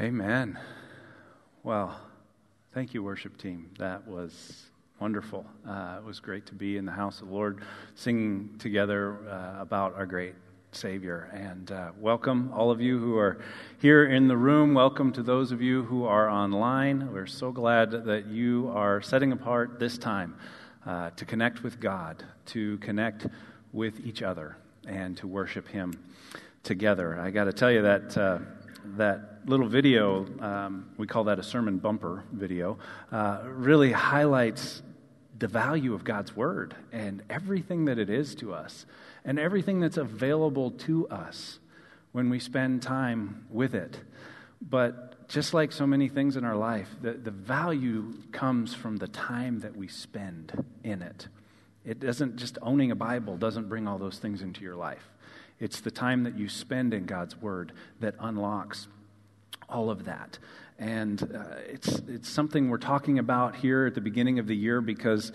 Amen. Well, thank you, worship team. That was wonderful. Uh, it was great to be in the house of the Lord singing together uh, about our great Savior. And uh, welcome, all of you who are here in the room. Welcome to those of you who are online. We're so glad that you are setting apart this time uh, to connect with God, to connect with each other, and to worship Him together. I got to tell you that uh, that little video, um, we call that a sermon bumper video, uh, really highlights the value of God's Word and everything that it is to us and everything that's available to us when we spend time with it. But just like so many things in our life, the, the value comes from the time that we spend in it. It doesn't just owning a Bible doesn't bring all those things into your life. It's the time that you spend in God's Word that unlocks all of that. And uh, it's, it's something we're talking about here at the beginning of the year because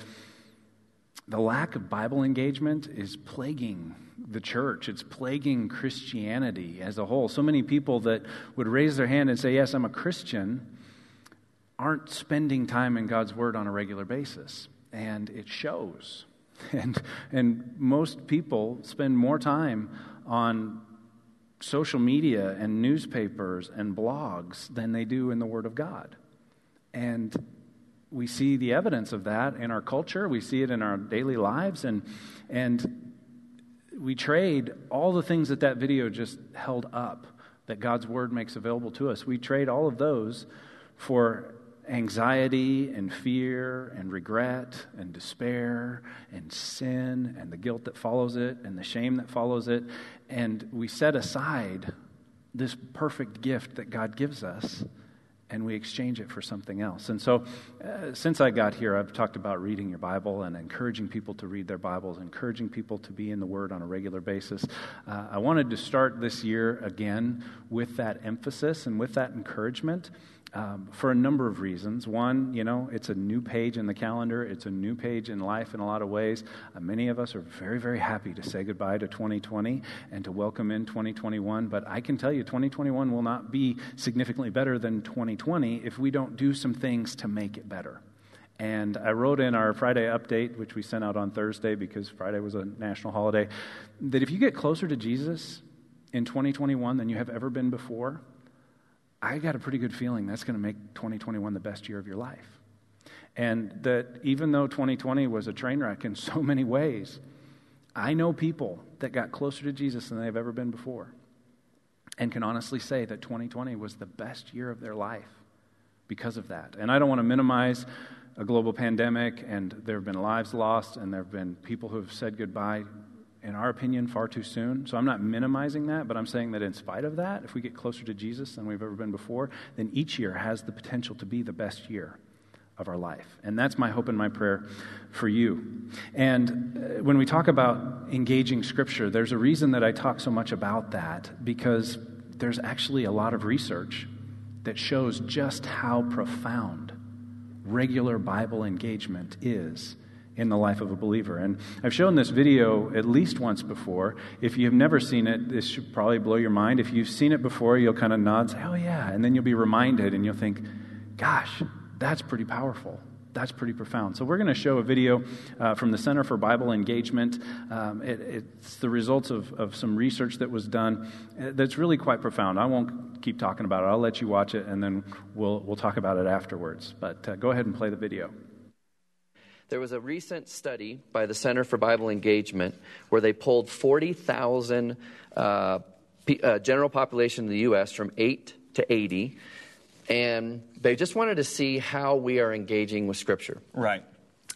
the lack of Bible engagement is plaguing the church. It's plaguing Christianity as a whole. So many people that would raise their hand and say, Yes, I'm a Christian, aren't spending time in God's Word on a regular basis. And it shows. And, and most people spend more time on social media and newspapers and blogs than they do in the Word of God. And we see the evidence of that in our culture, we see it in our daily lives, and, and we trade all the things that that video just held up that God's Word makes available to us. We trade all of those for anxiety and fear and regret and despair and sin and the guilt that follows it and the shame that follows it. And we set aside this perfect gift that God gives us and we exchange it for something else. And so, uh, since I got here, I've talked about reading your Bible and encouraging people to read their Bibles, encouraging people to be in the Word on a regular basis. Uh, I wanted to start this year again with that emphasis and with that encouragement um, for a number of reasons. One, you know, it's a new page in the calendar, it's a new page in life in a lot of ways. Uh, many of us are very, very happy to say goodbye to 2020 and to welcome in 2021. But I can tell you, 2021 will not be significantly better than 2020 if we don't do some things to make it better. And I wrote in our Friday update, which we sent out on Thursday because Friday was a national holiday, that if you get closer to Jesus in 2021 than you have ever been before, I got a pretty good feeling that's going to make 2021 the best year of your life. And that even though 2020 was a train wreck in so many ways, I know people that got closer to Jesus than they've ever been before and can honestly say that 2020 was the best year of their life because of that. And I don't want to minimize a global pandemic, and there have been lives lost, and there have been people who have said goodbye in our opinion, far too soon. So I'm not minimizing that, but I'm saying that in spite of that, if we get closer to Jesus than we've ever been before, then each year has the potential to be the best year of our life. And that's my hope and my prayer for you. And uh, when we talk about engaging Scripture, there's a reason that I talk so much about that because there's actually a lot of research that shows just how profound regular Bible engagement is in the life of a believer. And I've shown this video at least once before. If you've never seen it, this should probably blow your mind. If you've seen it before, you'll kind of nod, say, oh, yeah. And then you'll be reminded and you'll think, gosh, that's pretty powerful. That's pretty profound. So, we're going to show a video uh, from the Center for Bible Engagement. Um, it, it's the results of, of some research that was done uh, that's really quite profound. I won't keep talking about it. I'll let you watch it and then we'll, we'll talk about it afterwards. But uh, go ahead and play the video. There was a recent study by the Center for Bible Engagement where they pulled 40,000 uh, uh, general population in the U.S. from 8 to 80, and they just wanted to see how we are engaging with Scripture. Right.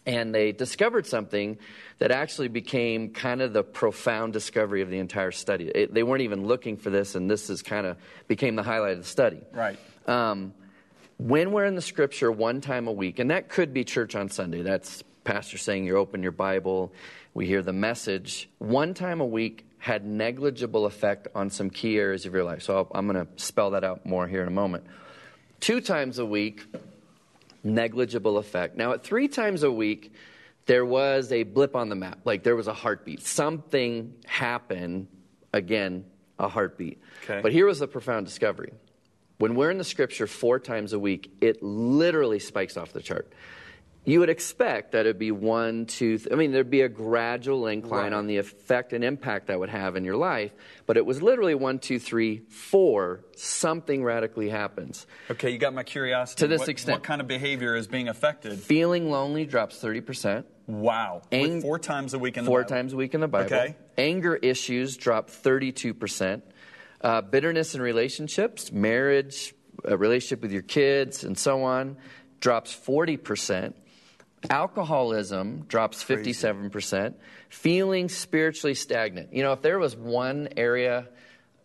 And they discovered something that actually became kind of the profound discovery of the entire study. It, they weren't even looking for this, and this is kind of became the highlight of the study. Right. Um, when we're in the scripture one time a week, and that could be church on Sunday, that's pastor saying you open your Bible, we hear the message, one time a week had negligible effect on some key areas of your life. So I'm going to spell that out more here in a moment. Two times a week, negligible effect. Now, at three times a week, there was a blip on the map, like there was a heartbeat. Something happened, again, a heartbeat. Okay. But here was the profound discovery When we're in the scripture four times a week, it literally spikes off the chart. You would expect that it'd be one, two, th- I mean, there'd be a gradual incline Right. on the effect and impact that would have in your life, but it was literally one, two, three, four, something radically happens. Okay, you got my curiosity. To this what, extent. What kind of behavior is being affected? Feeling lonely drops 30%. Wow. Ang- With four times a week in the four Bible. times a week in the Bible. Okay. Anger issues drop 32%. Uh, bitterness in relationships, marriage, a relationship with your kids, and so on, drops 40%. Alcoholism drops 57%. Feeling spiritually stagnant. You know, if there was one area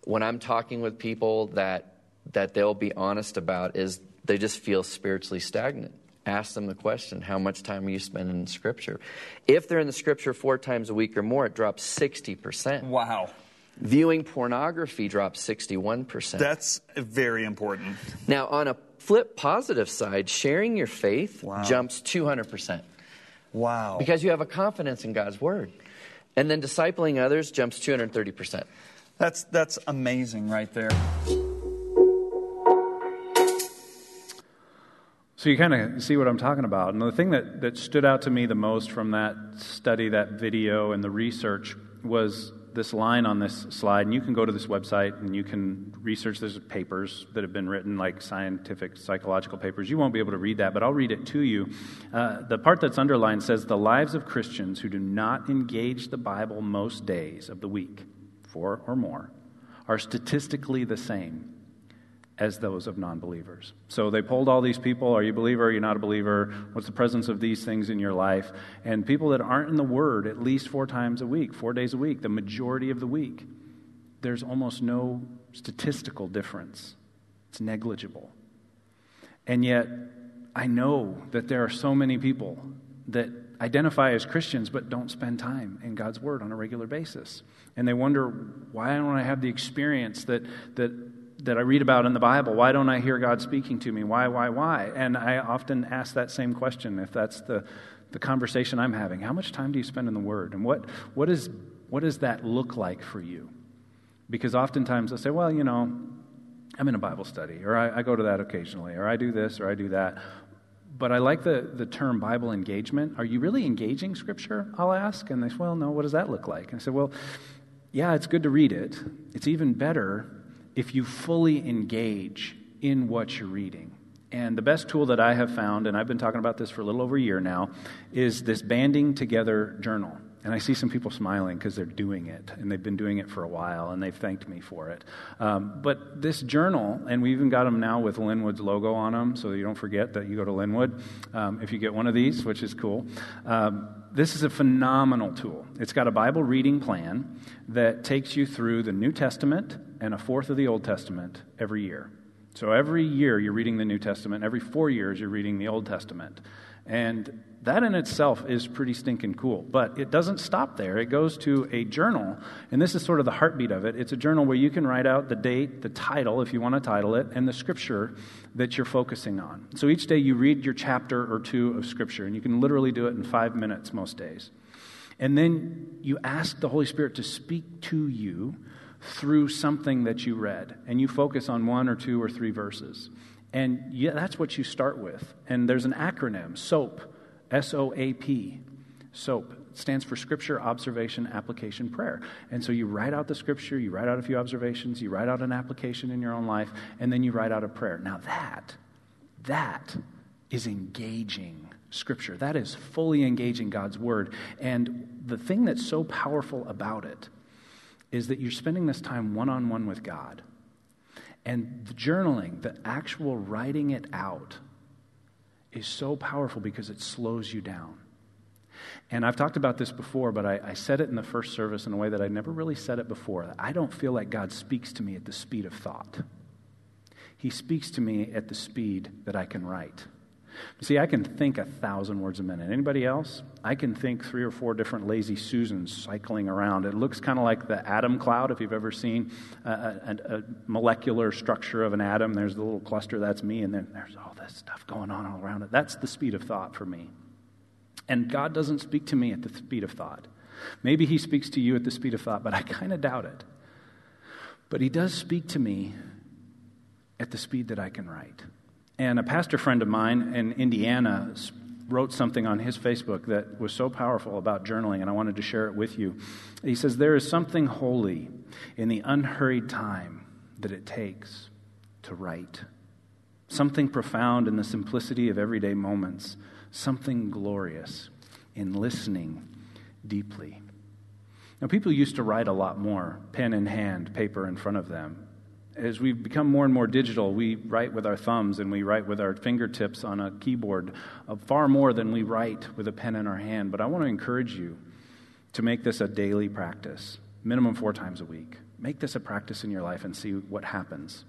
when I'm talking with people that that they'll be honest about is they just feel spiritually stagnant. Ask them the question, how much time are you spending in scripture? If they're in the scripture 4 times a week or more, it drops 60%. Wow. Viewing pornography drops 61%. That's very important. Now, on a flip positive side, sharing your faith Wow. jumps 200% Wow. because you have a confidence in God's word. And then discipling others jumps 230%. That's that's amazing right there. So you kind of see what I'm talking about. And the thing that, that stood out to me the most from that study, that video, and the research was this line on this slide. And you can go to this website and you can research. There's papers that have been written, like scientific, psychological papers. You won't be able to read that, but I'll read it to you. Uh, the part that's underlined says the lives of Christians who do not engage the Bible most days of the week, four or more, are statistically the same as those of non believers. So they polled all these people are you a believer? Are you not a believer? What's the presence of these things in your life? And people that aren't in the Word at least four times a week, four days a week, the majority of the week, there's almost no statistical difference. It's negligible. And yet, I know that there are so many people that identify as Christians but don't spend time in God's Word on a regular basis. And they wonder, why don't I have the experience that, that, that I read about in the Bible? Why don't I hear God speaking to me? Why, why, why? And I often ask that same question if that's the, the conversation I'm having. How much time do you spend in the Word? And what, what, is, what does that look like for you? Because oftentimes I say, well, you know, I'm in a Bible study, or I, I go to that occasionally, or I do this, or I do that. But I like the, the term Bible engagement. Are you really engaging Scripture? I'll ask. And they say, well, no, what does that look like? And I said, well, yeah, it's good to read it. It's even better if you fully engage in what you're reading. And the best tool that I have found, and I've been talking about this for a little over a year now, is this banding together journal. And I see some people smiling because they're doing it, and they've been doing it for a while, and they've thanked me for it. Um, but this journal, and we even got them now with Linwood's logo on them, so you don't forget that you go to Linwood um, if you get one of these, which is cool. Um, this is a phenomenal tool. It's got a Bible reading plan that takes you through the New Testament and a fourth of the Old Testament every year. So every year you're reading the New Testament, every four years you're reading the Old Testament. And that in itself is pretty stinking cool. But it doesn't stop there. It goes to a journal, and this is sort of the heartbeat of it. It's a journal where you can write out the date, the title, if you want to title it, and the scripture that you're focusing on. So each day you read your chapter or two of scripture, and you can literally do it in five minutes most days. And then you ask the Holy Spirit to speak to you through something that you read, and you focus on one or two or three verses. And yeah, that's what you start with. And there's an acronym, SOAP, S O A P. SOAP stands for Scripture, Observation, Application, Prayer. And so you write out the Scripture, you write out a few observations, you write out an application in your own life, and then you write out a prayer. Now that, that is engaging Scripture. That is fully engaging God's Word. And the thing that's so powerful about it is that you're spending this time one on one with God. And the journaling, the actual writing it out, is so powerful because it slows you down. And I've talked about this before, but I, I, said it in the first service in a way that I never really said it before. I don't feel like God speaks to me at the speed of thought. He speaks to me at the speed that I can write. See, I can think a thousand words a minute. Anybody else? I can think three or four different lazy Susans cycling around. It looks kind of like the atom cloud, if you've ever seen a, a, a, molecular structure of an atom. There's the little cluster, that's me, and then there's all this stuff going on all around it. That's the speed of thought for me. And God doesn't speak to me at the speed of thought. Maybe He speaks to you at the speed of thought, but I kind of doubt it. But He does speak to me at the speed that I can write. And a pastor friend of mine in Indiana wrote something on his Facebook that was so powerful about journaling, and I wanted to share it with you. He says, There is something holy in the unhurried time that it takes to write, something profound in the simplicity of everyday moments, something glorious in listening deeply. Now, people used to write a lot more, pen in hand, paper in front of them as we've become more and more digital, we write with our thumbs and we write with our fingertips on a keyboard uh, far more than we write with a pen in our hand. But I want to encourage you to make this a daily practice, minimum four times a week. Make this a practice in your life and see what happens.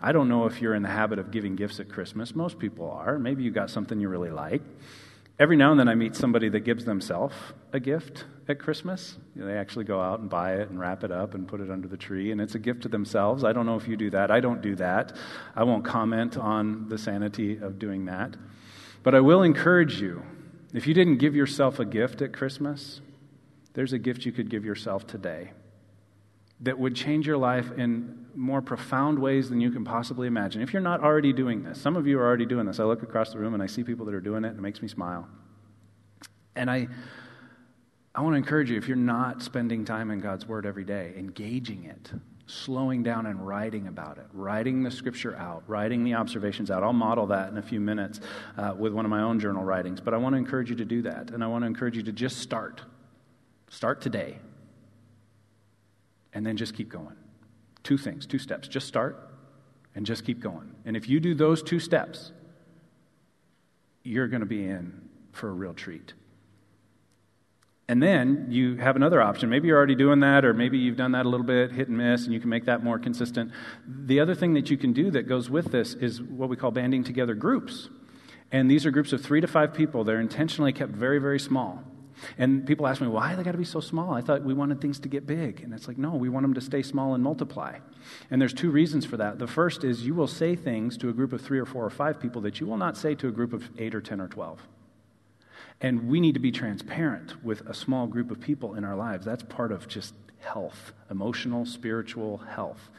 I don't know if you're in the habit of giving gifts at Christmas. Most people are. Maybe you got something you really like. Every now and then I meet somebody that gives themselves a gift at Christmas. You know, they actually go out and buy it and wrap it up and put it under the tree, and it's a gift to themselves. I don't know if you do that. I don't do that. I won't comment on the sanity of doing that. But I will encourage you if you didn't give yourself a gift at Christmas, there's a gift you could give yourself today that would change your life in more profound ways than you can possibly imagine. If you're not already doing this, some of you are already doing this. I look across the room and I see people that are doing it, and it makes me smile. And I, I want to encourage you if you're not spending time in God's Word every day, engaging it, slowing down and writing about it, writing the scripture out, writing the observations out. I'll model that in a few minutes uh, with one of my own journal writings, but I want to encourage you to do that. And I want to encourage you to just start. Start today and then just keep going. Two things, two steps. Just start and just keep going. And if you do those two steps, you're going to be in for a real treat. And then you have another option. Maybe you're already doing that, or maybe you've done that a little bit, hit and miss, and you can make that more consistent. The other thing that you can do that goes with this is what we call banding together groups. And these are groups of three to five people. They're intentionally kept very, very small. And people ask me, why they got to be so small? I thought we wanted things to get big. And it's like, no, we want them to stay small and multiply. And there's two reasons for that. The first is you will say things to a group of three or four or five people that you will not say to a group of eight or 10 or 12. And we need to be transparent with a small group of people in our lives. That's part of just health, emotional, spiritual health.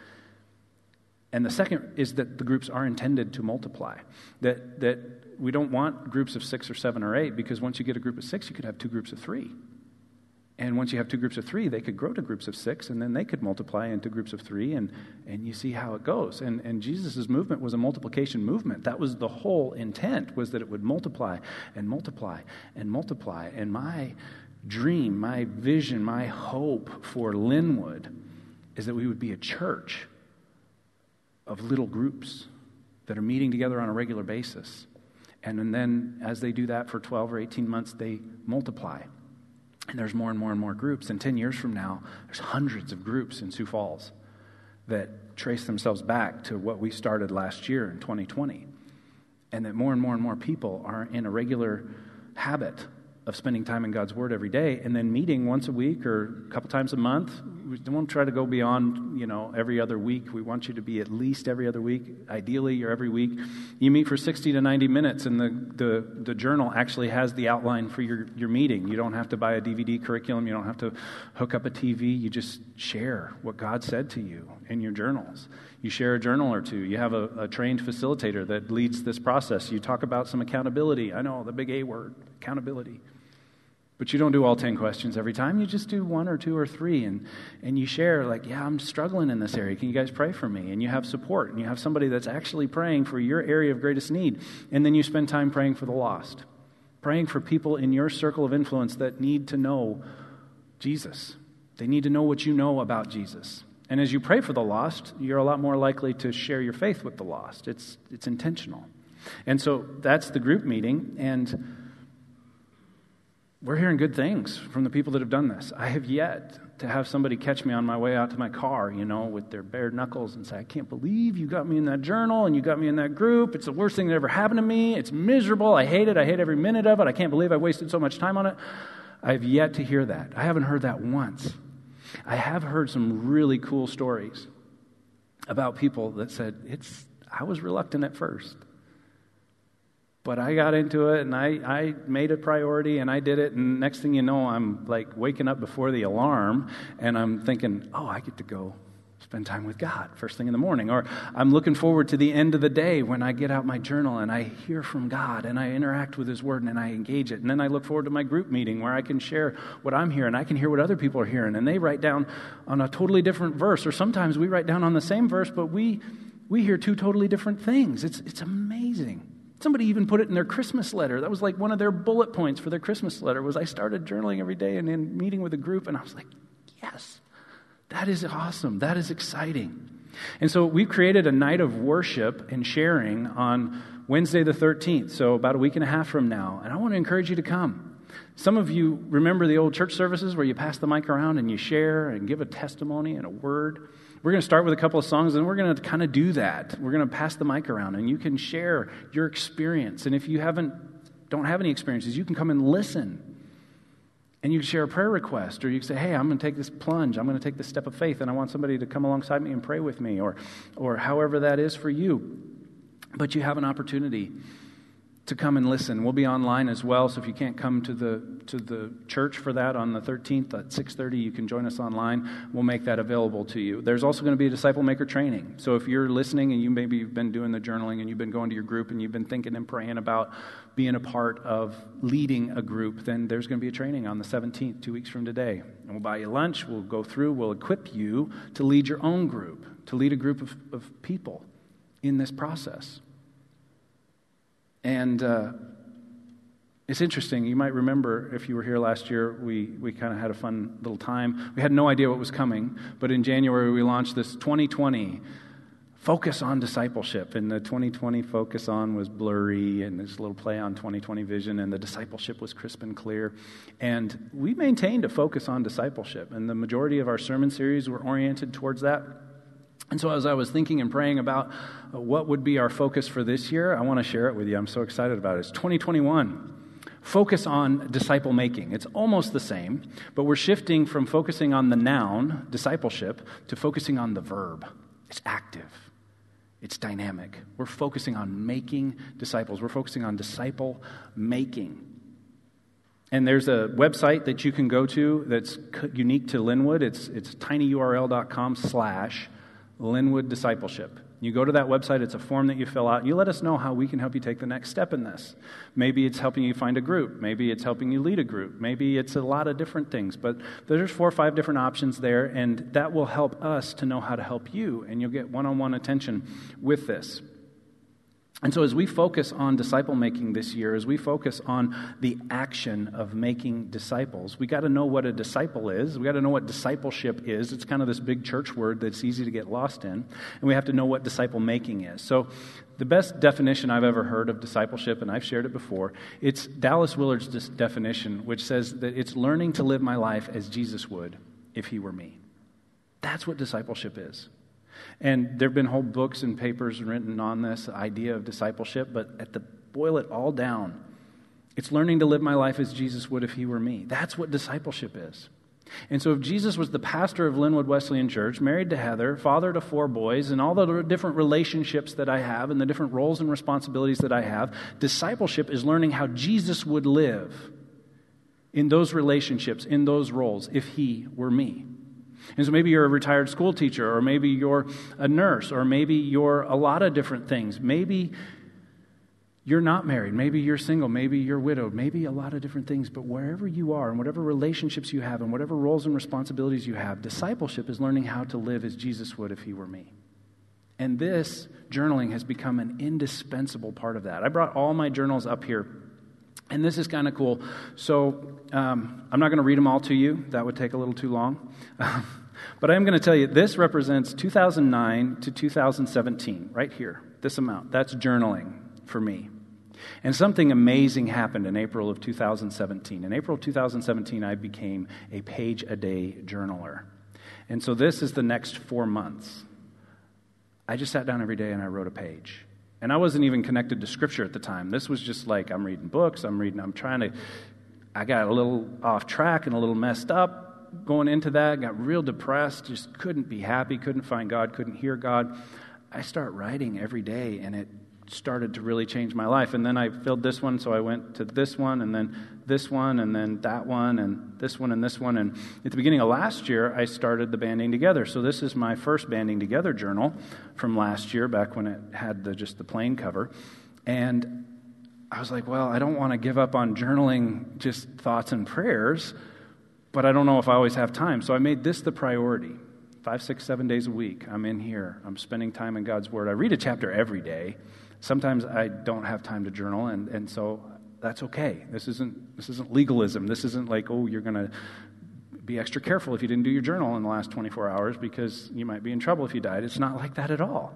And the second is that the groups are intended to multiply. That, that we don't want groups of six or seven or eight because once you get a group of six, you could have two groups of three. And once you have two groups of three, they could grow to groups of six, and then they could multiply into groups of three, and, and you see how it goes. And, and Jesus' movement was a multiplication movement. That was the whole intent, was that it would multiply and multiply and multiply. And my dream, my vision, my hope for Linwood is that we would be a church of little groups that are meeting together on a regular basis and then as they do that for 12 or 18 months, they multiply. And there's more and more and more groups. And 10 years from now, there's hundreds of groups in Sioux Falls that trace themselves back to what we started last year in 2020. And that more and more and more people are in a regular habit of spending time in God's Word every day and then meeting once a week or a couple times a month. We don't try to go beyond, you know, every other week. We want you to be at least every other week. Ideally, you're every week. You meet for 60 to 90 minutes, and the, the, the journal actually has the outline for your, your meeting. You don't have to buy a DVD curriculum. You don't have to hook up a TV. You just share what God said to you in your journals. You share a journal or two. You have a, a trained facilitator that leads this process. You talk about some accountability. I know, the big A word, accountability. But you don't do all 10 questions every time. You just do one or two or three. And, and you share, like, yeah, I'm struggling in this area. Can you guys pray for me? And you have support. And you have somebody that's actually praying for your area of greatest need. And then you spend time praying for the lost, praying for people in your circle of influence that need to know Jesus. They need to know what you know about Jesus. And as you pray for the lost, you're a lot more likely to share your faith with the lost. It's, it's intentional. And so that's the group meeting. And we're hearing good things from the people that have done this. I have yet to have somebody catch me on my way out to my car, you know, with their bare knuckles and say, I can't believe you got me in that journal and you got me in that group. It's the worst thing that ever happened to me. It's miserable. I hate it. I hate every minute of it. I can't believe I wasted so much time on it. I have yet to hear that. I haven't heard that once. I have heard some really cool stories about people that said, it's, I was reluctant at first. But I got into it and I, I made a priority and I did it. And next thing you know, I'm like waking up before the alarm and I'm thinking, oh, I get to go spend time with God first thing in the morning. Or I'm looking forward to the end of the day when I get out my journal and I hear from God and I interact with His Word and I engage it. And then I look forward to my group meeting where I can share what I'm hearing. I can hear what other people are hearing. And they write down on a totally different verse. Or sometimes we write down on the same verse, but we, we hear two totally different things. It's, it's amazing. Somebody even put it in their Christmas letter. That was like one of their bullet points for their Christmas letter was I started journaling every day and in meeting with a group and I was like, yes. That is awesome. That is exciting. And so we've created a night of worship and sharing on Wednesday the 13th, so about a week and a half from now. And I want to encourage you to come. Some of you remember the old church services where you pass the mic around and you share and give a testimony and a word. We're going to start with a couple of songs and we're going to kind of do that. We're going to pass the mic around and you can share your experience. And if you haven't don't have any experiences, you can come and listen and you can share a prayer request, or you can say, Hey, I'm going to take this plunge. I'm going to take this step of faith, and I want somebody to come alongside me and pray with me, or, or however that is for you. But you have an opportunity to come and listen. We'll be online as well, so if you can't come to the to the church for that on the 13th at 6:30, you can join us online. We'll make that available to you. There's also going to be a disciple maker training. So if you're listening and you maybe you've been doing the journaling and you've been going to your group and you've been thinking and praying about being a part of leading a group, then there's going to be a training on the 17th, 2 weeks from today. And we'll buy you lunch, we'll go through, we'll equip you to lead your own group, to lead a group of, of people in this process. And uh, it's interesting. You might remember if you were here last year, we, we kind of had a fun little time. We had no idea what was coming, but in January we launched this 2020 focus on discipleship. And the 2020 focus on was blurry, and this little play on 2020 vision, and the discipleship was crisp and clear. And we maintained a focus on discipleship, and the majority of our sermon series were oriented towards that. And so, as I was thinking and praying about uh, what would be our focus for this year, I want to share it with you. I'm so excited about it. It's 2021. Focus on disciple making. It's almost the same, but we're shifting from focusing on the noun, discipleship, to focusing on the verb. It's active, it's dynamic. We're focusing on making disciples, we're focusing on disciple making. And there's a website that you can go to that's unique to Linwood. It's, it's tinyurl.com slash Linwood Discipleship. You go to that website, it's a form that you fill out. You let us know how we can help you take the next step in this. Maybe it's helping you find a group. Maybe it's helping you lead a group. Maybe it's a lot of different things. But there's four or five different options there, and that will help us to know how to help you, and you'll get one on one attention with this. And so, as we focus on disciple making this year, as we focus on the action of making disciples, we got to know what a disciple is. We got to know what discipleship is. It's kind of this big church word that's easy to get lost in. And we have to know what disciple making is. So, the best definition I've ever heard of discipleship, and I've shared it before, it's Dallas Willard's definition, which says that it's learning to live my life as Jesus would if he were me. That's what discipleship is. And there have been whole books and papers written on this idea of discipleship, but at the boil it all down, it's learning to live my life as Jesus would if he were me. That's what discipleship is. And so, if Jesus was the pastor of Linwood Wesleyan Church, married to Heather, father to four boys, and all the different relationships that I have and the different roles and responsibilities that I have, discipleship is learning how Jesus would live in those relationships, in those roles, if he were me. And so maybe you're a retired school teacher, or maybe you're a nurse, or maybe you're a lot of different things. Maybe you're not married. Maybe you're single. Maybe you're widowed. Maybe a lot of different things. But wherever you are, and whatever relationships you have, and whatever roles and responsibilities you have, discipleship is learning how to live as Jesus would if he were me. And this journaling has become an indispensable part of that. I brought all my journals up here. And this is kind of cool. So um, I'm not going to read them all to you, that would take a little too long. But I am going to tell you this represents 2009 to 2017, right here, this amount. That's journaling for me. And something amazing happened in April of 2017. In April of 2017, I became a page a day journaler. And so this is the next four months. I just sat down every day and I wrote a page. And I wasn't even connected to scripture at the time. This was just like I'm reading books, I'm reading, I'm trying to, I got a little off track and a little messed up going into that, got real depressed, just couldn't be happy, couldn't find God, couldn't hear God. I start writing every day, and it started to really change my life. And then I filled this one, so I went to this one, and then this one, and then that one, and this one, and this one. And at the beginning of last year, I started the banding together. So this is my first banding together journal from last year, back when it had the, just the plain cover. And I was like, well, I don't want to give up on journaling just thoughts and prayers, but I don't know if I always have time. So I made this the priority. Five, six, seven days a week, I'm in here. I'm spending time in God's Word. I read a chapter every day. Sometimes I don't have time to journal, and, and so that's okay. This isn't, this isn't legalism. This isn't like, oh, you're going to be extra careful if you didn't do your journal in the last 24 hours because you might be in trouble if you died. It's not like that at all.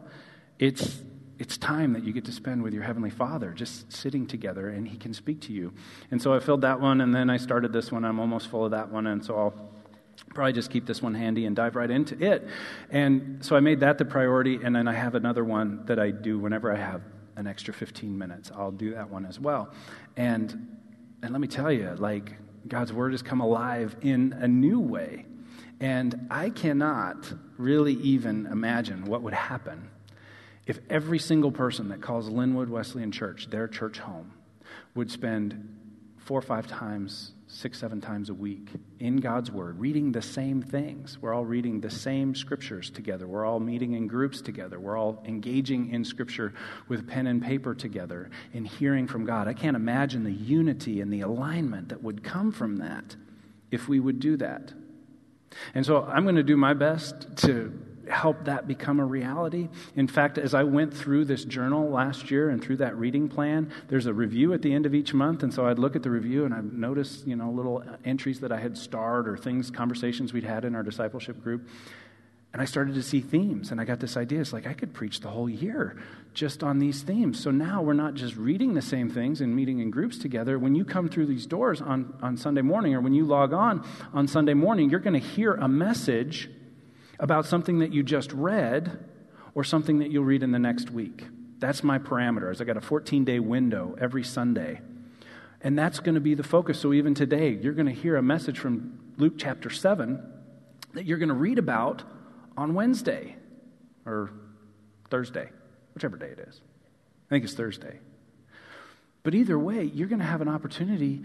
It's, it's time that you get to spend with your Heavenly Father, just sitting together, and He can speak to you. And so I filled that one, and then I started this one. I'm almost full of that one, and so I'll probably just keep this one handy and dive right into it. And so I made that the priority, and then I have another one that I do whenever I have an extra 15 minutes. I'll do that one as well. And and let me tell you, like God's word has come alive in a new way. And I cannot really even imagine what would happen if every single person that calls Linwood Wesleyan Church their church home would spend four or five times six, seven times a week in God's Word, reading the same things. We're all reading the same scriptures together. We're all meeting in groups together. We're all engaging in Scripture with pen and paper together and hearing from God. I can't imagine the unity and the alignment that would come from that if we would do that. And so I'm going to do my best to help that become a reality. In fact, as I went through this journal last year and through that reading plan, there's a review at the end of each month. And so I'd look at the review and I'd notice, you know, little entries that I had starred or things, conversations we'd had in our discipleship group. And I started to see themes, and I got this idea. It's like I could preach the whole year just on these themes. So now we're not just reading the same things and meeting in groups together. When you come through these doors on, on Sunday morning, or when you log on on Sunday morning, you're going to hear a message about something that you just read or something that you'll read in the next week. That's my parameters. I got a 14 day window every Sunday. And that's going to be the focus. So even today, you're going to hear a message from Luke chapter 7 that you're going to read about on Wednesday or Thursday, whichever day it is. I think it's Thursday. But either way, you're going to have an opportunity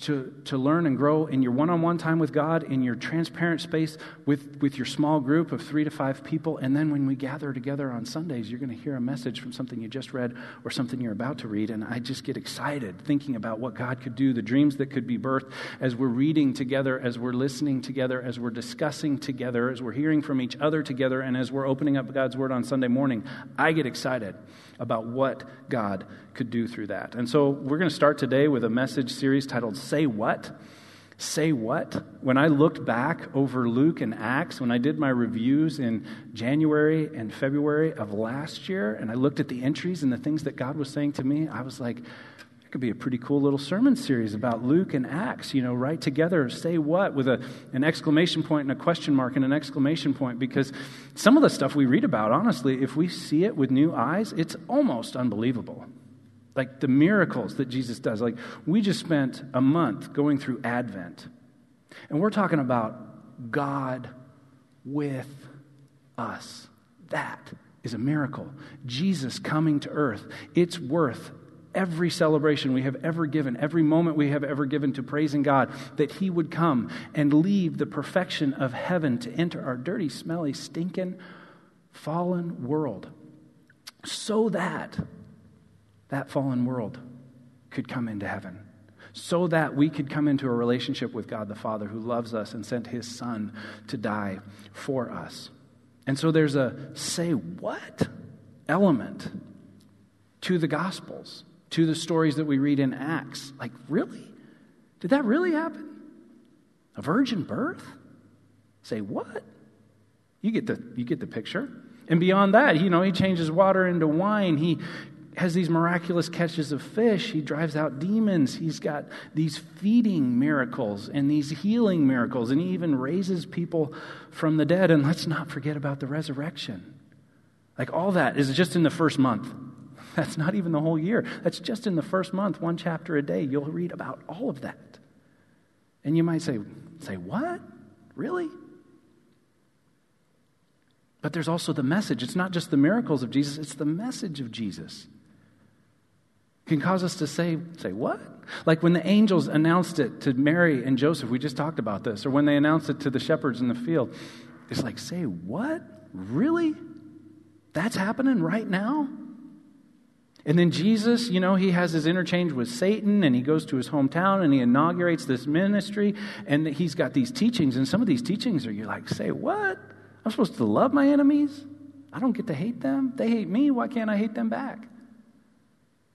to, to learn and grow in your one on one time with God, in your transparent space with, with your small group of three to five people. And then when we gather together on Sundays, you're going to hear a message from something you just read or something you're about to read. And I just get excited thinking about what God could do, the dreams that could be birthed as we're reading together, as we're listening together, as we're discussing together, as we're hearing from each other together, and as we're opening up God's Word on Sunday morning. I get excited about what God could do through that. And so we're going to start today with a message series titled Say What? Say what? When I looked back over Luke and Acts, when I did my reviews in January and February of last year, and I looked at the entries and the things that God was saying to me, I was like, it could be a pretty cool little sermon series about Luke and Acts, you know, right together, say what, with a, an exclamation point and a question mark and an exclamation point, because some of the stuff we read about, honestly, if we see it with new eyes, it's almost unbelievable. Like the miracles that Jesus does. Like, we just spent a month going through Advent, and we're talking about God with us. That is a miracle. Jesus coming to earth. It's worth every celebration we have ever given, every moment we have ever given to praising God, that He would come and leave the perfection of heaven to enter our dirty, smelly, stinking, fallen world so that that fallen world could come into heaven. So that we could come into a relationship with God the Father who loves us and sent His Son to die for us. And so there's a say what element to the Gospels to the stories that we read in Acts. Like, really? Did that really happen? A virgin birth? Say, what? You get the, you get the picture. And beyond that, you know, he changes water into wine. He has these miraculous catches of fish. He drives out demons. He's got these feeding miracles and these healing miracles. And he even raises people from the dead. And let's not forget about the resurrection. Like all that is just in the first month. That's not even the whole year. That's just in the first month, one chapter a day. You'll read about all of that. And you might say, say, what? Really? But there's also the message. It's not just the miracles of Jesus, it's the message of Jesus. Can cause us to say, say, what? Like when the angels announced it to Mary and Joseph, we just talked about this, or when they announced it to the shepherds in the field. It's like, say, what? Really? That's happening right now? And then Jesus, you know, he has his interchange with Satan and he goes to his hometown and he inaugurates this ministry and he's got these teachings. And some of these teachings are, you're like, say, what? I'm supposed to love my enemies? I don't get to hate them. They hate me. Why can't I hate them back?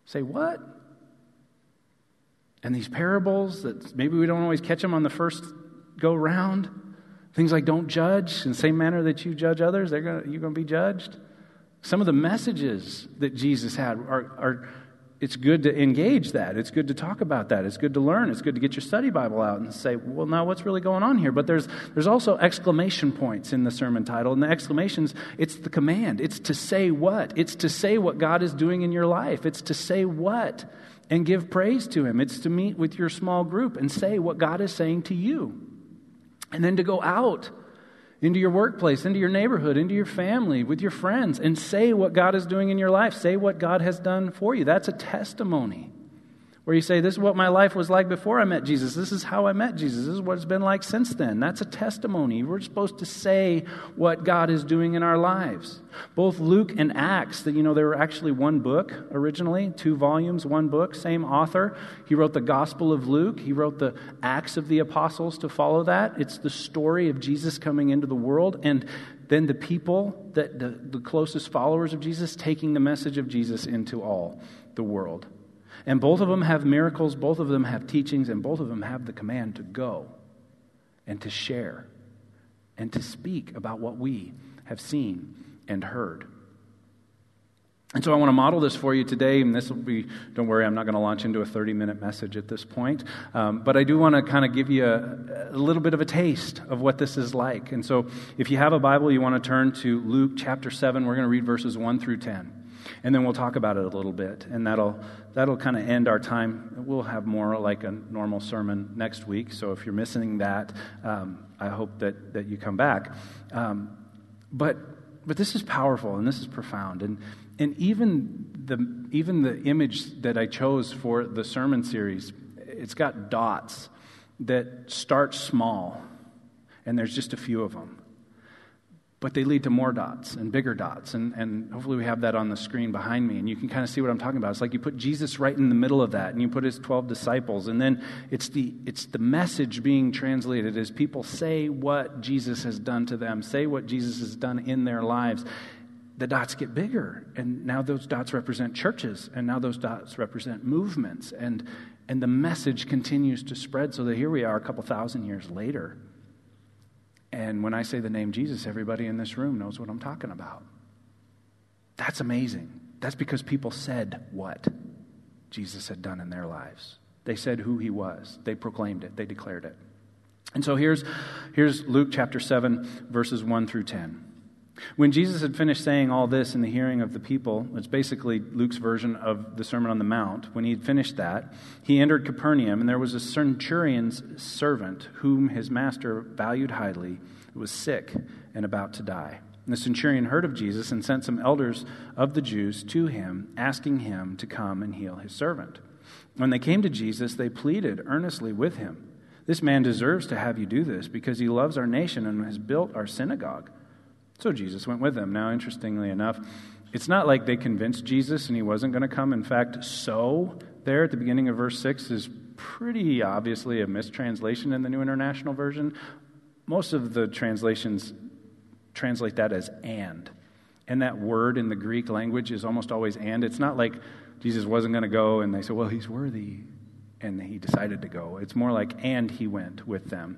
Say, what? And these parables that maybe we don't always catch them on the first go round. Things like don't judge in the same manner that you judge others, they're gonna, you're going to be judged. Some of the messages that Jesus had are, are it's good to engage that. It's good to talk about that. It's good to learn. It's good to get your study Bible out and say, well, now what's really going on here? But there's, there's also exclamation points in the sermon title. And the exclamations, it's the command. It's to say what? It's to say what God is doing in your life. It's to say what? And give praise to Him. It's to meet with your small group and say what God is saying to you. And then to go out into your workplace, into your neighborhood, into your family, with your friends, and say what God is doing in your life. Say what God has done for you. That's a testimony. Where you say, This is what my life was like before I met Jesus. This is how I met Jesus. This is what it's been like since then. That's a testimony. We're supposed to say what God is doing in our lives. Both Luke and Acts, that you know, they were actually one book originally, two volumes, one book, same author. He wrote the Gospel of Luke. He wrote the Acts of the Apostles to follow that. It's the story of Jesus coming into the world and then the people that the, the closest followers of Jesus taking the message of Jesus into all the world. And both of them have miracles, both of them have teachings, and both of them have the command to go and to share and to speak about what we have seen and heard. And so I want to model this for you today, and this will be, don't worry, I'm not going to launch into a 30 minute message at this point. Um, but I do want to kind of give you a, a, little bit of a taste of what this is like. And so if you have a Bible, you want to turn to Luke chapter 7. We're going to read verses 1 through 10 and then we'll talk about it a little bit and that'll that'll kind of end our time. We'll have more like a normal sermon next week so if you're missing that um, i hope that that you come back. Um, but but this is powerful and this is profound and and even the even the image that i chose for the sermon series it's got dots that start small and there's just a few of them but they lead to more dots and bigger dots. And, and hopefully, we have that on the screen behind me, and you can kind of see what I'm talking about. It's like you put Jesus right in the middle of that, and you put his 12 disciples, and then it's the, it's the message being translated as people say what Jesus has done to them, say what Jesus has done in their lives. The dots get bigger, and now those dots represent churches, and now those dots represent movements, and, and the message continues to spread so that here we are a couple thousand years later and when I say the name Jesus, everybody in this room knows what I'm talking about. That's amazing. That's because people said what Jesus had done in their lives. They said who he was, they proclaimed it, they declared it. And so here's, here's Luke chapter 7, verses 1 through 10. When Jesus had finished saying all this in the hearing of the people, it's basically Luke's version of the Sermon on the Mount. When he had finished that, he entered Capernaum, and there was a centurion's servant whom his master valued highly, who was sick and about to die. And the centurion heard of Jesus and sent some elders of the Jews to him, asking him to come and heal his servant. When they came to Jesus, they pleaded earnestly with him This man deserves to have you do this because he loves our nation and has built our synagogue. So Jesus went with them. Now, interestingly enough, it's not like they convinced Jesus and he wasn't going to come. In fact, so there at the beginning of verse 6 is pretty obviously a mistranslation in the New International Version. Most of the translations translate that as and. And that word in the Greek language is almost always and. It's not like Jesus wasn't going to go and they said, well, he's worthy. And he decided to go. It's more like, and he went with them.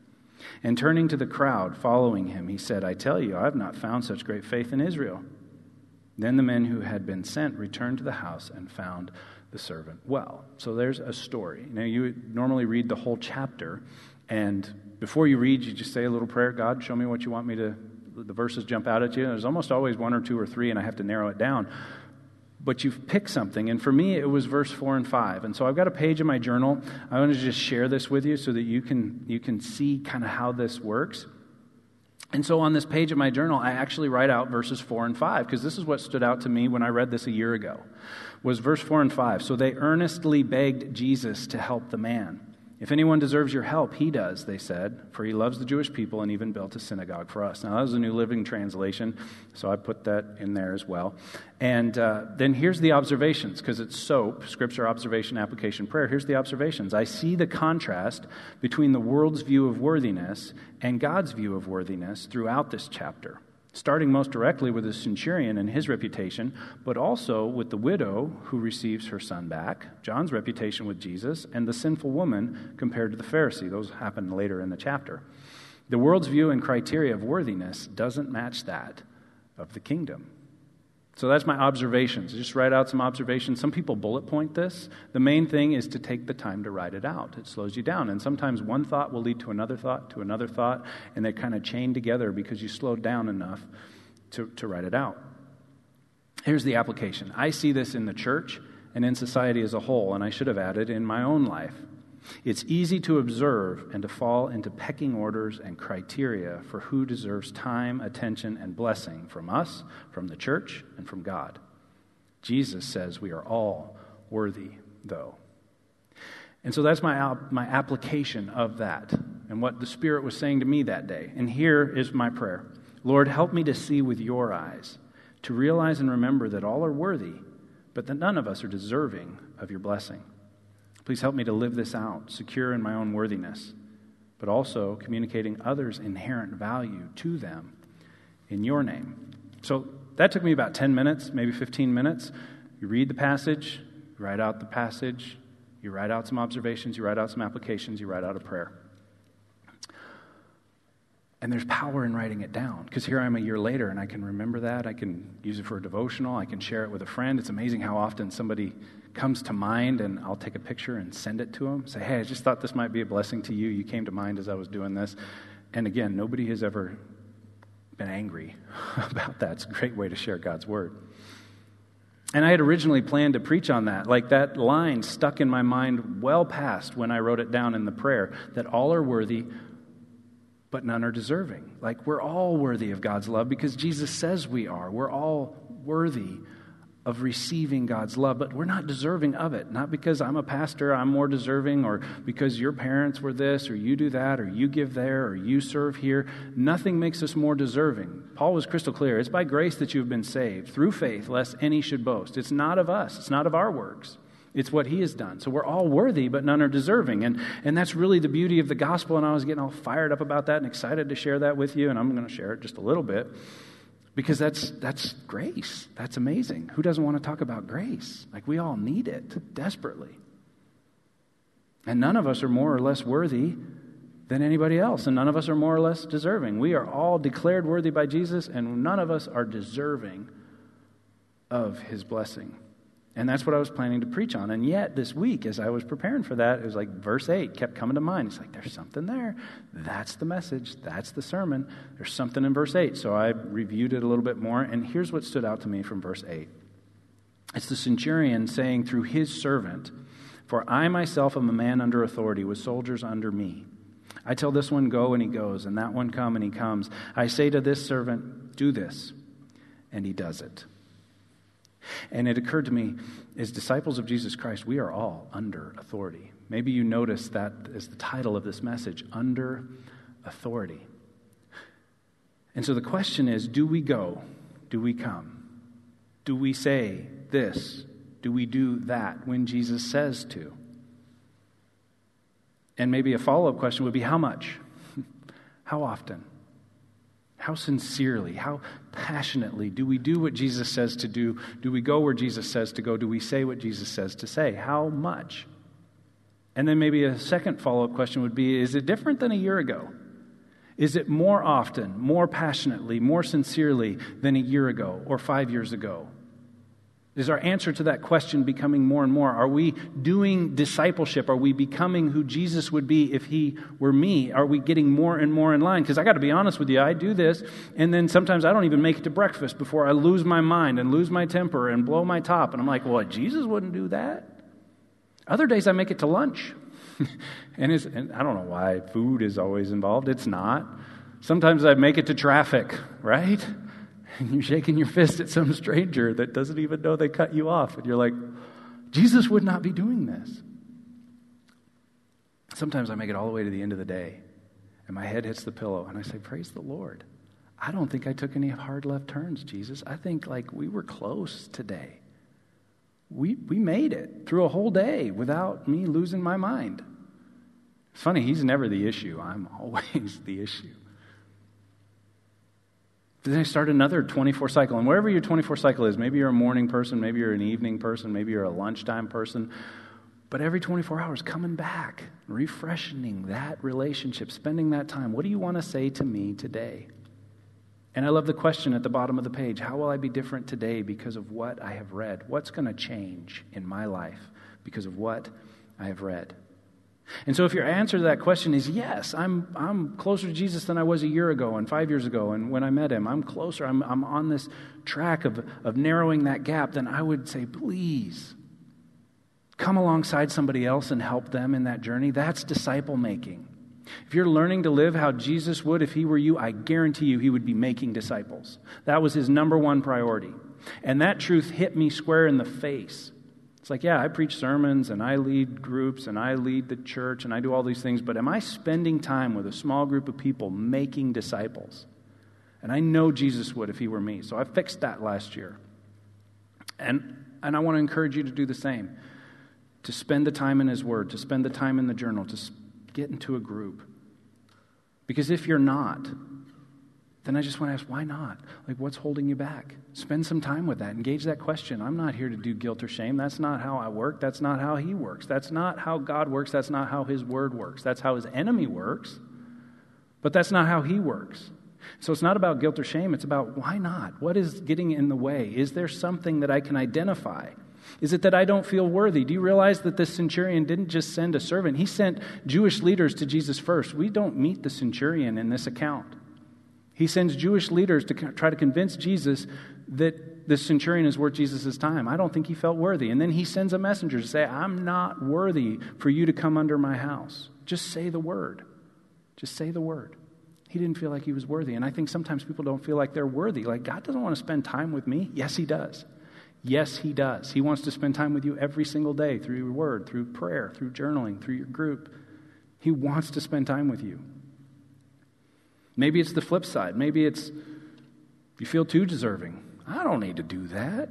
And turning to the crowd following him, he said, I tell you, I have not found such great faith in Israel. Then the men who had been sent returned to the house and found the servant well. So there's a story. Now, you normally read the whole chapter, and before you read, you just say a little prayer God, show me what you want me to. The verses jump out at you. There's almost always one or two or three, and I have to narrow it down. But you've picked something, and for me, it was verse four and five. And so I've got a page in my journal. I want to just share this with you so that you can you can see kind of how this works. And so on this page of my journal, I actually write out verses 4 and 5 because this is what stood out to me when I read this a year ago. Was verse 4 and 5. So they earnestly begged Jesus to help the man. If anyone deserves your help, he does, they said, for he loves the Jewish people and even built a synagogue for us. Now, that was a New Living Translation, so I put that in there as well. And uh, then here's the observations, because it's SOAP, Scripture, Observation, Application, Prayer. Here's the observations. I see the contrast between the world's view of worthiness and God's view of worthiness throughout this chapter starting most directly with the centurion and his reputation, but also with the widow who receives her son back, John's reputation with Jesus, and the sinful woman compared to the Pharisee. Those happen later in the chapter. The world's view and criteria of worthiness doesn't match that of the kingdom. So that's my observations. Just write out some observations. Some people bullet point this. The main thing is to take the time to write it out. It slows you down. And sometimes one thought will lead to another thought, to another thought, and they kind of chain together because you slowed down enough to, to write it out. Here's the application I see this in the church and in society as a whole, and I should have added in my own life. It's easy to observe and to fall into pecking orders and criteria for who deserves time, attention, and blessing from us, from the church, and from God. Jesus says we are all worthy, though. And so that's my, my application of that and what the Spirit was saying to me that day. And here is my prayer Lord, help me to see with your eyes, to realize and remember that all are worthy, but that none of us are deserving of your blessing. Please help me to live this out, secure in my own worthiness, but also communicating others' inherent value to them in your name. So that took me about 10 minutes, maybe 15 minutes. You read the passage, you write out the passage, you write out some observations, you write out some applications, you write out a prayer. And there's power in writing it down because here I am a year later and I can remember that. I can use it for a devotional. I can share it with a friend. It's amazing how often somebody comes to mind and I'll take a picture and send it to them. Say, hey, I just thought this might be a blessing to you. You came to mind as I was doing this. And again, nobody has ever been angry about that. It's a great way to share God's word. And I had originally planned to preach on that. Like that line stuck in my mind well past when I wrote it down in the prayer that all are worthy, but none are deserving. Like we're all worthy of God's love because Jesus says we are. We're all worthy of receiving God's love, but we're not deserving of it. Not because I'm a pastor, I'm more deserving, or because your parents were this, or you do that, or you give there, or you serve here. Nothing makes us more deserving. Paul was crystal clear. It's by grace that you've been saved, through faith, lest any should boast. It's not of us, it's not of our works. It's what he has done. So we're all worthy, but none are deserving. And, and that's really the beauty of the gospel. And I was getting all fired up about that and excited to share that with you. And I'm going to share it just a little bit because that's, that's grace. That's amazing. Who doesn't want to talk about grace? Like we all need it desperately. And none of us are more or less worthy than anybody else, and none of us are more or less deserving. We are all declared worthy by Jesus, and none of us are deserving of his blessing. And that's what I was planning to preach on. And yet, this week, as I was preparing for that, it was like verse 8 kept coming to mind. It's like, there's something there. That's the message. That's the sermon. There's something in verse 8. So I reviewed it a little bit more. And here's what stood out to me from verse 8 it's the centurion saying through his servant, For I myself am a man under authority, with soldiers under me. I tell this one, Go, and he goes, and that one, Come, and he comes. I say to this servant, Do this, and he does it. And it occurred to me, as disciples of Jesus Christ, we are all under authority. Maybe you notice that as the title of this message under authority. And so the question is do we go? Do we come? Do we say this? Do we do that when Jesus says to? And maybe a follow up question would be how much? how often? How sincerely, how passionately do we do what Jesus says to do? Do we go where Jesus says to go? Do we say what Jesus says to say? How much? And then maybe a second follow up question would be Is it different than a year ago? Is it more often, more passionately, more sincerely than a year ago or five years ago? Is our answer to that question becoming more and more? Are we doing discipleship? Are we becoming who Jesus would be if he were me? Are we getting more and more in line? Because I got to be honest with you, I do this, and then sometimes I don't even make it to breakfast before I lose my mind and lose my temper and blow my top. And I'm like, well, Jesus wouldn't do that. Other days I make it to lunch. and, and I don't know why food is always involved. It's not. Sometimes I make it to traffic, right? And you're shaking your fist at some stranger that doesn't even know they cut you off. And you're like, Jesus would not be doing this. Sometimes I make it all the way to the end of the day, and my head hits the pillow, and I say, Praise the Lord. I don't think I took any hard left turns, Jesus. I think like we were close today. We, we made it through a whole day without me losing my mind. It's funny, he's never the issue. I'm always the issue. Then I start another 24 cycle. And wherever your 24 cycle is, maybe you're a morning person, maybe you're an evening person, maybe you're a lunchtime person. But every 24 hours, coming back, refreshing that relationship, spending that time. What do you want to say to me today? And I love the question at the bottom of the page How will I be different today because of what I have read? What's going to change in my life because of what I have read? And so, if your answer to that question is yes, I'm, I'm closer to Jesus than I was a year ago and five years ago, and when I met him, I'm closer, I'm, I'm on this track of, of narrowing that gap, then I would say, please come alongside somebody else and help them in that journey. That's disciple making. If you're learning to live how Jesus would if he were you, I guarantee you he would be making disciples. That was his number one priority. And that truth hit me square in the face it's like, yeah, I preach sermons and I lead groups and I lead the church and I do all these things, but am I spending time with a small group of people making disciples? And I know Jesus would if he were me. So I fixed that last year. And, and I want to encourage you to do the same to spend the time in his word, to spend the time in the journal, to get into a group. Because if you're not, then I just want to ask, why not? Like, what's holding you back? Spend some time with that. Engage that question. I'm not here to do guilt or shame. That's not how I work. That's not how He works. That's not how God works. That's not how His Word works. That's how His enemy works. But that's not how He works. So it's not about guilt or shame. It's about why not? What is getting in the way? Is there something that I can identify? Is it that I don't feel worthy? Do you realize that this centurion didn't just send a servant? He sent Jewish leaders to Jesus first. We don't meet the centurion in this account. He sends Jewish leaders to try to convince Jesus that the centurion is worth Jesus' time. I don't think he felt worthy. And then he sends a messenger to say, I'm not worthy for you to come under my house. Just say the word. Just say the word. He didn't feel like he was worthy. And I think sometimes people don't feel like they're worthy. Like, God doesn't want to spend time with me. Yes, he does. Yes, he does. He wants to spend time with you every single day through your word, through prayer, through journaling, through your group. He wants to spend time with you. Maybe it's the flip side. Maybe it's you feel too deserving. I don't need to do that.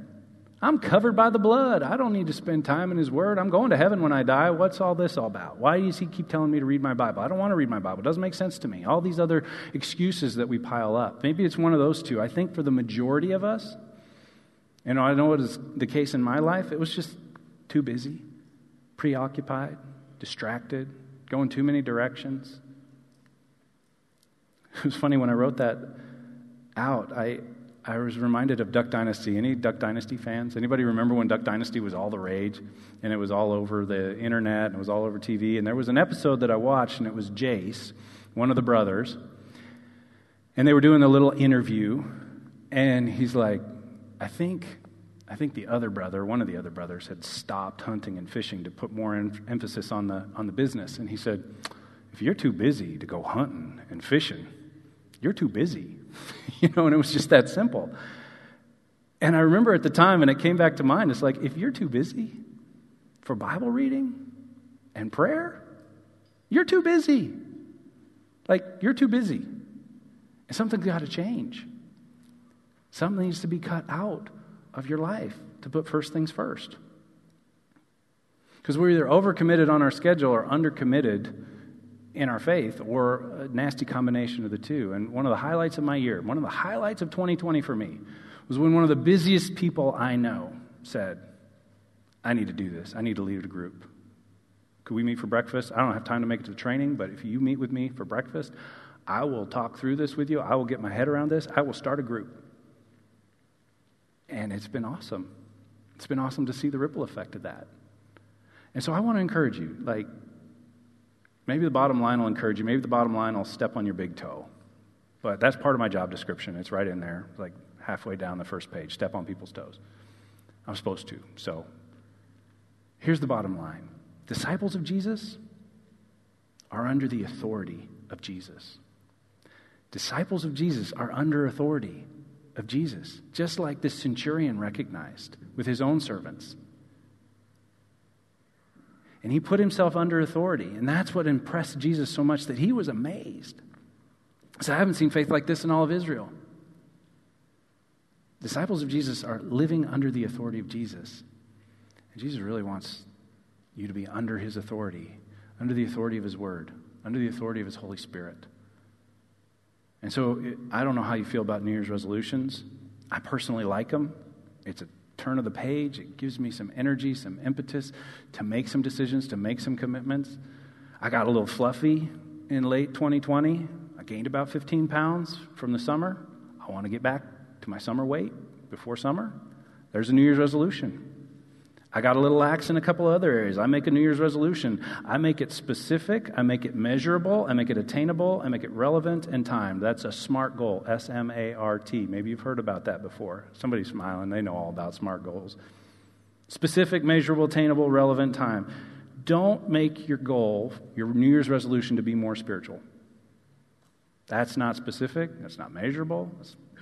I'm covered by the blood. I don't need to spend time in His Word. I'm going to heaven when I die. What's all this all about? Why does He keep telling me to read my Bible? I don't want to read my Bible. It doesn't make sense to me. All these other excuses that we pile up. Maybe it's one of those two. I think for the majority of us, and I know it is the case in my life, it was just too busy, preoccupied, distracted, going too many directions. It was funny when I wrote that out, I, I was reminded of Duck Dynasty. Any Duck Dynasty fans? Anybody remember when Duck Dynasty was all the rage and it was all over the internet and it was all over TV? And there was an episode that I watched and it was Jace, one of the brothers, and they were doing a little interview and he's like, I think I think the other brother, one of the other brothers, had stopped hunting and fishing to put more em- emphasis on the, on the business. And he said, If you're too busy to go hunting and fishing, you're too busy. you know, and it was just that simple. And I remember at the time, and it came back to mind, it's like, if you're too busy for Bible reading and prayer, you're too busy. Like, you're too busy. And something's got to change. Something needs to be cut out of your life to put first things first. Because we're either overcommitted on our schedule or undercommitted in our faith or a nasty combination of the two. And one of the highlights of my year, one of the highlights of 2020 for me, was when one of the busiest people I know said, I need to do this. I need to lead a group. Could we meet for breakfast? I don't have time to make it to the training, but if you meet with me for breakfast, I will talk through this with you. I will get my head around this. I will start a group. And it's been awesome. It's been awesome to see the ripple effect of that. And so I want to encourage you. Like, maybe the bottom line will encourage you. Maybe the bottom line will step on your big toe. But that's part of my job description. It's right in there, like halfway down the first page. Step on people's toes. I'm supposed to. So here's the bottom line disciples of Jesus are under the authority of Jesus. Disciples of Jesus are under authority of Jesus, just like this centurion recognized with his own servants. And he put himself under authority. And that's what impressed Jesus so much that he was amazed. So I haven't seen faith like this in all of Israel. Disciples of Jesus are living under the authority of Jesus. And Jesus really wants you to be under his authority, under the authority of his word, under the authority of his Holy Spirit. And so I don't know how you feel about New Year's resolutions. I personally like them. It's a turn of the page, it gives me some energy, some impetus to make some decisions, to make some commitments. I got a little fluffy in late 2020. I gained about 15 pounds from the summer. I want to get back to my summer weight before summer. There's a New Year's resolution. I got a little lax in a couple other areas. I make a New Year's resolution. I make it specific, I make it measurable, I make it attainable, I make it relevant and timed. That's a SMART goal, S M A R T. Maybe you've heard about that before. Somebody's smiling, they know all about SMART goals. Specific, measurable, attainable, relevant, time. Don't make your goal, your New Year's resolution, to be more spiritual. That's not specific, that's not measurable.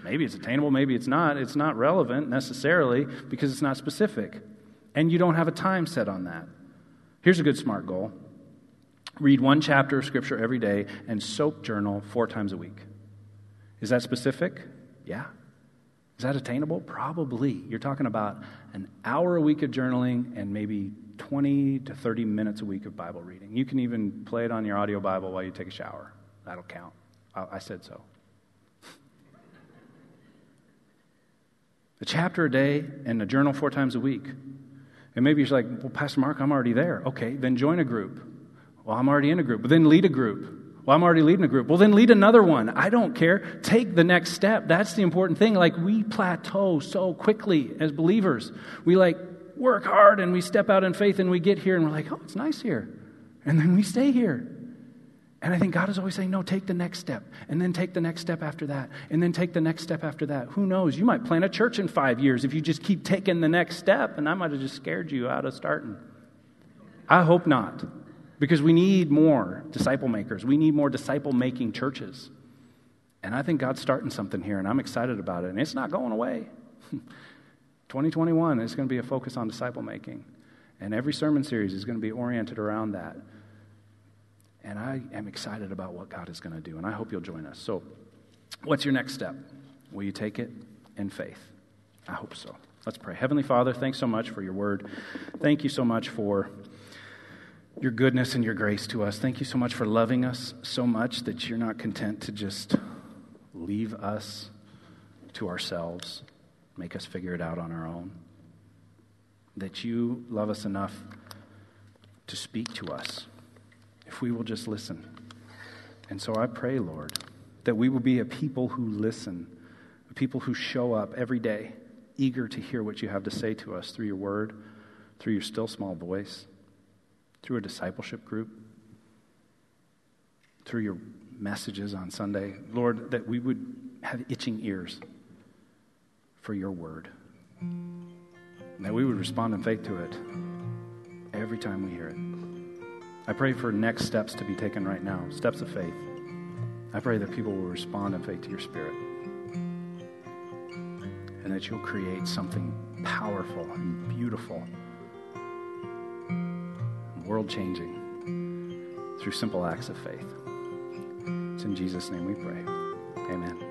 maybe it's attainable, maybe it's not. It's not relevant necessarily because it's not specific and you don't have a time set on that. Here's a good smart goal read one chapter of Scripture every day and soap journal four times a week. Is that specific? Yeah. Is that attainable? Probably. You're talking about an hour a week of journaling and maybe 20 to 30 minutes a week of Bible reading. You can even play it on your audio Bible while you take a shower. That'll count. I, said so. a chapter a day and a journal four times a week. And maybe you're like, well, Pastor Mark, I'm already there. Okay, then join a group. Well, I'm already in a group. But then lead a group. Well, I'm already leading a group. Well, then lead another one. I don't care. Take the next step. That's the important thing. Like, we plateau so quickly as believers. We like work hard and we step out in faith and we get here and we're like, oh, it's nice here. And then we stay here. And I think God is always saying, no, take the next step, and then take the next step after that, and then take the next step after that. Who knows? You might plant a church in five years if you just keep taking the next step, and I might have just scared you out of starting. I hope not, because we need more disciple makers. We need more disciple making churches. And I think God's starting something here, and I'm excited about it, and it's not going away. 2021 is going to be a focus on disciple making, and every sermon series is going to be oriented around that. And I am excited about what God is going to do, and I hope you'll join us. So, what's your next step? Will you take it in faith? I hope so. Let's pray. Heavenly Father, thanks so much for your word. Thank you so much for your goodness and your grace to us. Thank you so much for loving us so much that you're not content to just leave us to ourselves, make us figure it out on our own. That you love us enough to speak to us if we will just listen. And so I pray, Lord, that we will be a people who listen, a people who show up every day, eager to hear what you have to say to us through your word, through your still small voice, through a discipleship group, through your messages on Sunday. Lord, that we would have itching ears for your word. and that we would respond in faith to it every time we hear it. I pray for next steps to be taken right now, steps of faith. I pray that people will respond in faith to your spirit. And that you'll create something powerful and beautiful, world changing through simple acts of faith. It's in Jesus' name we pray. Amen.